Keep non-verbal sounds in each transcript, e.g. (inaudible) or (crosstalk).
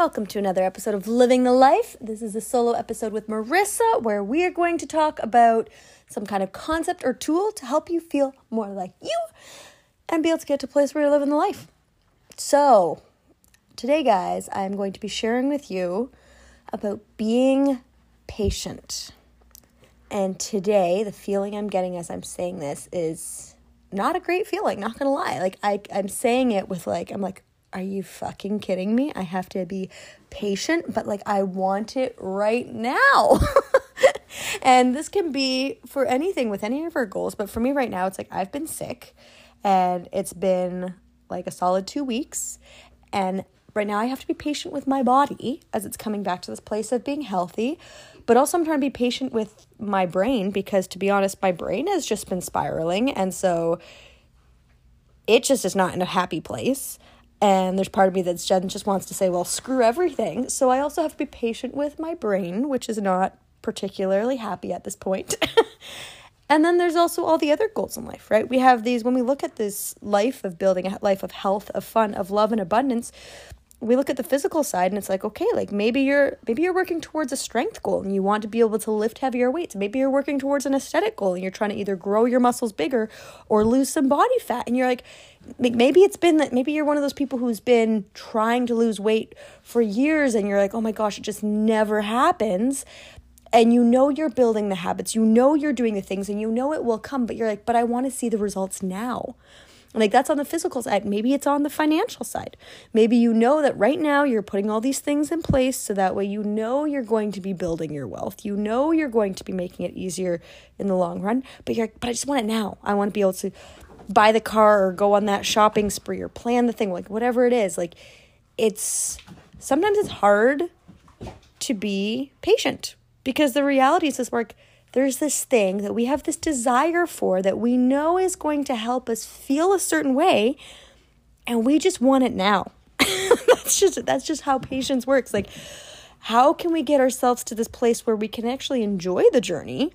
Welcome to another episode of Living the Life. This is a solo episode with Marissa where we are going to talk about some kind of concept or tool to help you feel more like you and be able to get to a place where you're living the life. So, today, guys, I'm going to be sharing with you about being patient. And today, the feeling I'm getting as I'm saying this is not a great feeling, not gonna lie. Like, I, I'm saying it with, like, I'm like, are you fucking kidding me? I have to be patient, but like I want it right now. (laughs) and this can be for anything with any of our goals, but for me right now, it's like I've been sick and it's been like a solid two weeks. And right now, I have to be patient with my body as it's coming back to this place of being healthy. But also, I'm trying to be patient with my brain because, to be honest, my brain has just been spiraling. And so it just is not in a happy place. And there's part of me that just wants to say, well, screw everything. So I also have to be patient with my brain, which is not particularly happy at this point. (laughs) and then there's also all the other goals in life, right? We have these, when we look at this life of building a life of health, of fun, of love and abundance, we look at the physical side and it's like okay like maybe you're maybe you're working towards a strength goal and you want to be able to lift heavier weights maybe you're working towards an aesthetic goal and you're trying to either grow your muscles bigger or lose some body fat and you're like maybe it's been that maybe you're one of those people who's been trying to lose weight for years and you're like oh my gosh it just never happens and you know you're building the habits you know you're doing the things and you know it will come but you're like but I want to see the results now like that's on the physical side. Maybe it's on the financial side. Maybe you know that right now you're putting all these things in place so that way you know you're going to be building your wealth. You know you're going to be making it easier in the long run. But you're like, but I just want it now. I want to be able to buy the car or go on that shopping spree or plan the thing, like whatever it is. Like it's sometimes it's hard to be patient because the reality is this work there's this thing that we have this desire for that we know is going to help us feel a certain way and we just want it now (laughs) that's just that's just how patience works like how can we get ourselves to this place where we can actually enjoy the journey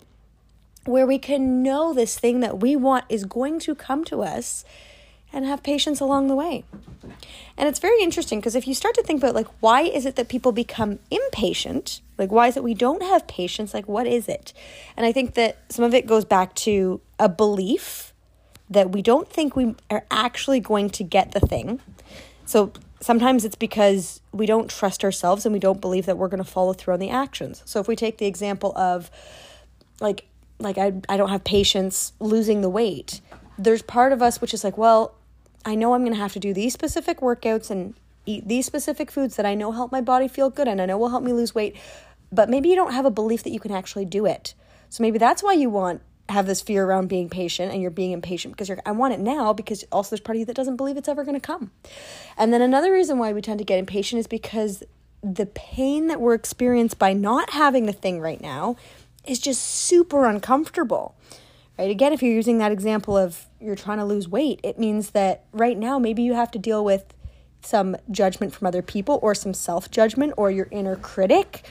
where we can know this thing that we want is going to come to us and have patience along the way. And it's very interesting because if you start to think about like why is it that people become impatient? Like why is it we don't have patience? Like what is it? And I think that some of it goes back to a belief that we don't think we are actually going to get the thing. So sometimes it's because we don't trust ourselves and we don't believe that we're going to follow through on the actions. So if we take the example of like like I I don't have patience losing the weight. There's part of us which is like, well, I know I'm going to have to do these specific workouts and eat these specific foods that I know help my body feel good and I know will help me lose weight. But maybe you don't have a belief that you can actually do it. So maybe that's why you want have this fear around being patient and you're being impatient because you're I want it now because also there's part of you that doesn't believe it's ever going to come. And then another reason why we tend to get impatient is because the pain that we're experienced by not having the thing right now is just super uncomfortable right? Again, if you're using that example of you're trying to lose weight, it means that right now maybe you have to deal with some judgment from other people or some self judgment or your inner critic.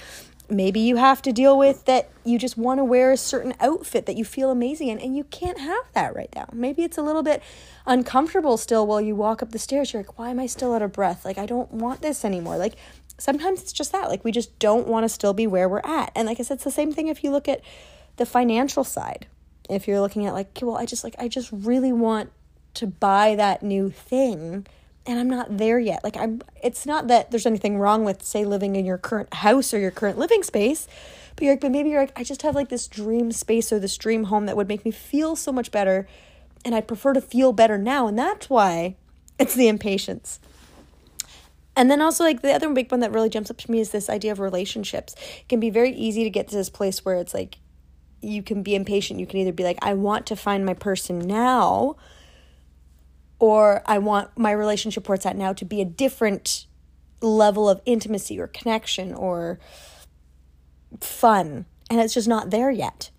Maybe you have to deal with that you just want to wear a certain outfit that you feel amazing in, and you can't have that right now. Maybe it's a little bit uncomfortable still while you walk up the stairs. You're like, why am I still out of breath? Like, I don't want this anymore. Like, sometimes it's just that. Like we just don't want to still be where we're at. And like I said, it's the same thing if you look at the financial side. If you're looking at like, okay, well, I just like I just really want to buy that new thing and I'm not there yet. Like I'm it's not that there's anything wrong with say living in your current house or your current living space, but you're like, but maybe you're like, I just have like this dream space or this dream home that would make me feel so much better and I prefer to feel better now. And that's why it's the impatience. And then also like the other big one that really jumps up to me is this idea of relationships. It can be very easy to get to this place where it's like you can be impatient. You can either be like, I want to find my person now, or I want my relationship where it's at now to be a different level of intimacy or connection or fun. And it's just not there yet.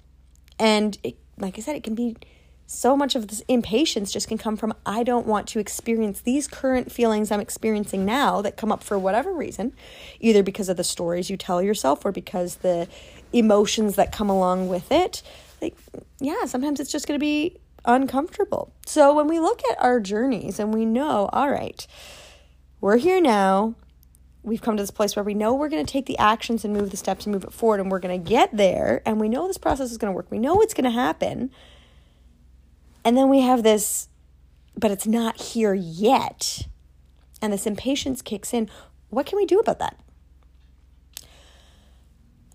And it, like I said, it can be so much of this impatience just can come from I don't want to experience these current feelings I'm experiencing now that come up for whatever reason, either because of the stories you tell yourself or because the emotions that come along with it. Like, yeah, sometimes it's just going to be uncomfortable. So when we look at our journeys and we know, all right, we're here now. We've come to this place where we know we're going to take the actions and move the steps and move it forward, and we're going to get there, and we know this process is going to work. We know it's going to happen and then we have this, but it's not here yet. And this impatience kicks in. What can we do about that?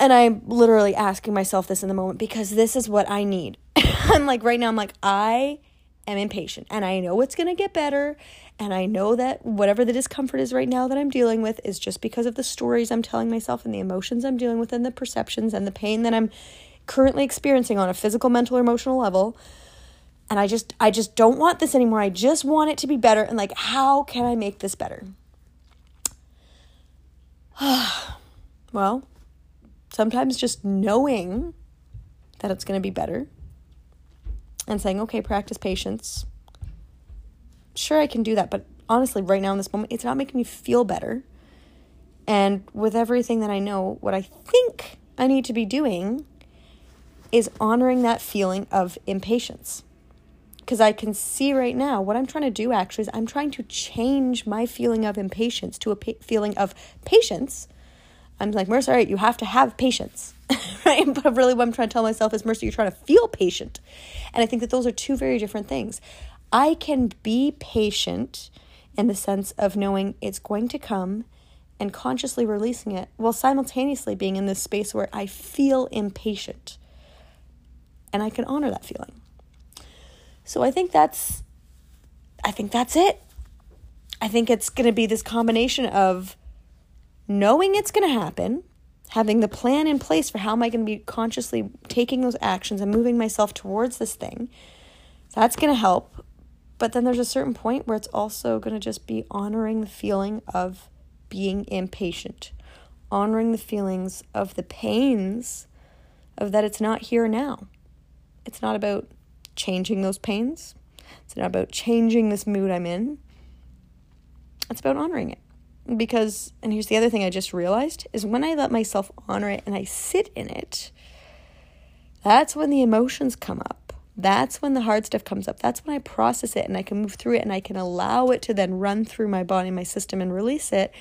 And I'm literally asking myself this in the moment because this is what I need. (laughs) I'm like, right now, I'm like, I am impatient and I know it's going to get better. And I know that whatever the discomfort is right now that I'm dealing with is just because of the stories I'm telling myself and the emotions I'm dealing with and the perceptions and the pain that I'm currently experiencing on a physical, mental, or emotional level and I just I just don't want this anymore. I just want it to be better and like how can I make this better? (sighs) well, sometimes just knowing that it's going to be better and saying, "Okay, practice patience." Sure, I can do that, but honestly, right now in this moment, it's not making me feel better. And with everything that I know, what I think I need to be doing is honoring that feeling of impatience because I can see right now what I'm trying to do actually is I'm trying to change my feeling of impatience to a pa- feeling of patience. I'm like, Mercer, right, you have to have patience, (laughs) right? But really, what I'm trying to tell myself is, Mercer, you're trying to feel patient. And I think that those are two very different things. I can be patient in the sense of knowing it's going to come and consciously releasing it while simultaneously being in this space where I feel impatient. And I can honor that feeling. So I think that's I think that's it. I think it's going to be this combination of knowing it's going to happen, having the plan in place for how am I going to be consciously taking those actions and moving myself towards this thing. That's going to help. But then there's a certain point where it's also going to just be honoring the feeling of being impatient, honoring the feelings of the pains of that it's not here now. It's not about changing those pains. It's not about changing this mood I'm in. It's about honoring it. Because, and here's the other thing I just realized is when I let myself honor it and I sit in it, that's when the emotions come up. That's when the hard stuff comes up. That's when I process it and I can move through it and I can allow it to then run through my body, my system, and release it.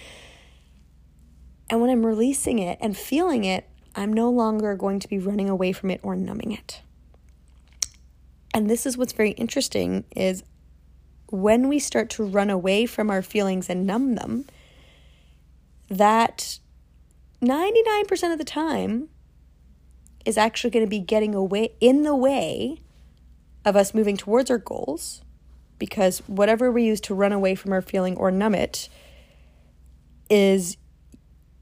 And when I'm releasing it and feeling it, I'm no longer going to be running away from it or numbing it and this is what's very interesting is when we start to run away from our feelings and numb them that 99% of the time is actually going to be getting away in the way of us moving towards our goals because whatever we use to run away from our feeling or numb it is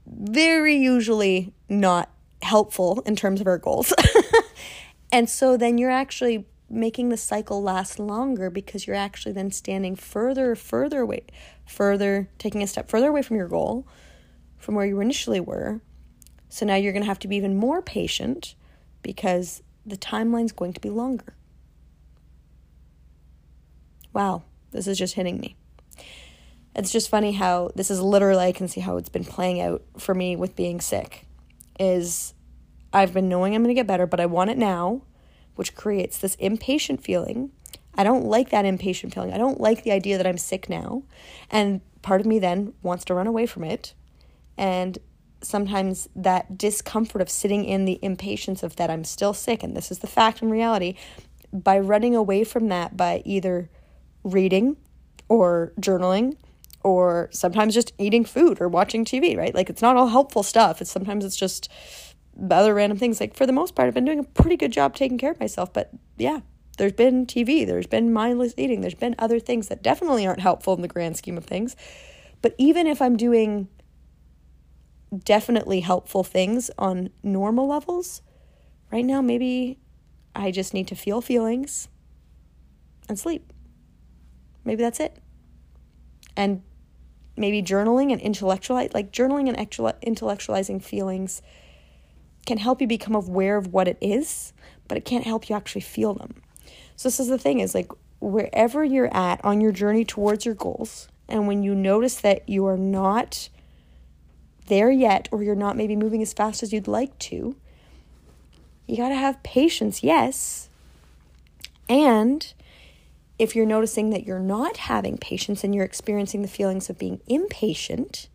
very usually not helpful in terms of our goals. (laughs) and so then you're actually making the cycle last longer because you're actually then standing further, further away, further, taking a step further away from your goal, from where you initially were. So now you're going to have to be even more patient because the timeline's going to be longer. Wow, this is just hitting me. It's just funny how this is literally, I can see how it's been playing out for me with being sick. Is I've been knowing I'm going to get better, but I want it now which creates this impatient feeling. I don't like that impatient feeling. I don't like the idea that I'm sick now. And part of me then wants to run away from it. And sometimes that discomfort of sitting in the impatience of that I'm still sick and this is the fact and reality, by running away from that by either reading or journaling or sometimes just eating food or watching TV, right? Like it's not all helpful stuff. It's sometimes it's just other random things. Like for the most part, I've been doing a pretty good job taking care of myself, but yeah, there's been TV, there's been mindless eating, there's been other things that definitely aren't helpful in the grand scheme of things. But even if I'm doing definitely helpful things on normal levels, right now maybe I just need to feel feelings and sleep. Maybe that's it. And maybe journaling and intellectualize like journaling and intellectualizing feelings can help you become aware of what it is, but it can't help you actually feel them. So this is the thing is like wherever you're at on your journey towards your goals, and when you notice that you are not there yet, or you're not maybe moving as fast as you'd like to, you got to have patience, yes. And if you're noticing that you're not having patience and you're experiencing the feelings of being impatient,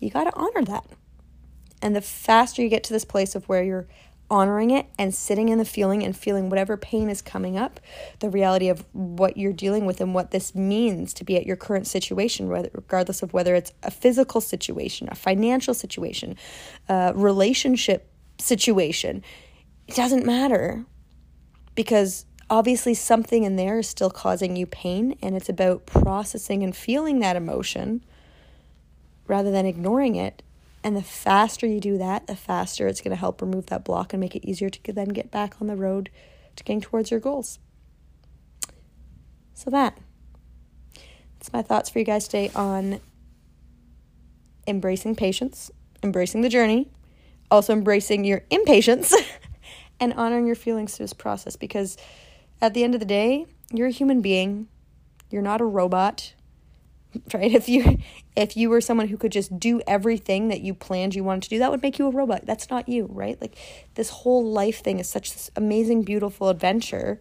you got to honor that. And the faster you get to this place of where you're honoring it and sitting in the feeling and feeling whatever pain is coming up, the reality of what you're dealing with and what this means to be at your current situation, whether, regardless of whether it's a physical situation, a financial situation, a relationship situation. It doesn't matter because obviously something in there is still causing you pain, and it's about processing and feeling that emotion rather than ignoring it and the faster you do that, the faster it's going to help remove that block and make it easier to then get back on the road to getting towards your goals. So, that. That's my thoughts for you guys today on embracing patience, embracing the journey, also embracing your impatience, (laughs) and honoring your feelings through this process because at the end of the day, you're a human being. You're not a robot (laughs) right? If you if you were someone who could just do everything that you planned you wanted to do that would make you a robot. That's not you right? Like this whole life thing is such this amazing beautiful adventure.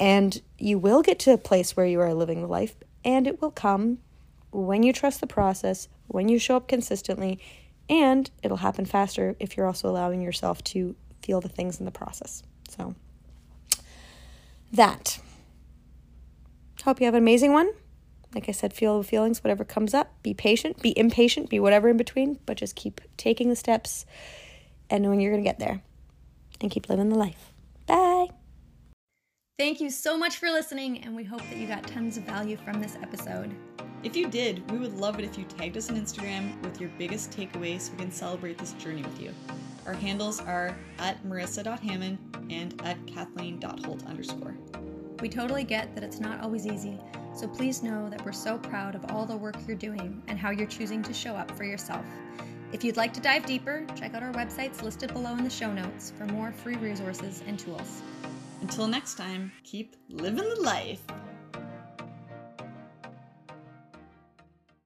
And you will get to a place where you are living the life and it will come when you trust the process when you show up consistently and it'll happen faster if you're also allowing yourself to feel the things in the process. So that. Hope you have an amazing one like I said, feel the feelings, whatever comes up. Be patient, be impatient, be whatever in between, but just keep taking the steps and knowing you're going to get there and keep living the life. Bye. Thank you so much for listening, and we hope that you got tons of value from this episode. If you did, we would love it if you tagged us on Instagram with your biggest takeaway so we can celebrate this journey with you. Our handles are at marissa.hamon and at kathleen.holt underscore. We totally get that it's not always easy, so please know that we're so proud of all the work you're doing and how you're choosing to show up for yourself. If you'd like to dive deeper, check out our websites listed below in the show notes for more free resources and tools. Until next time, keep living the life.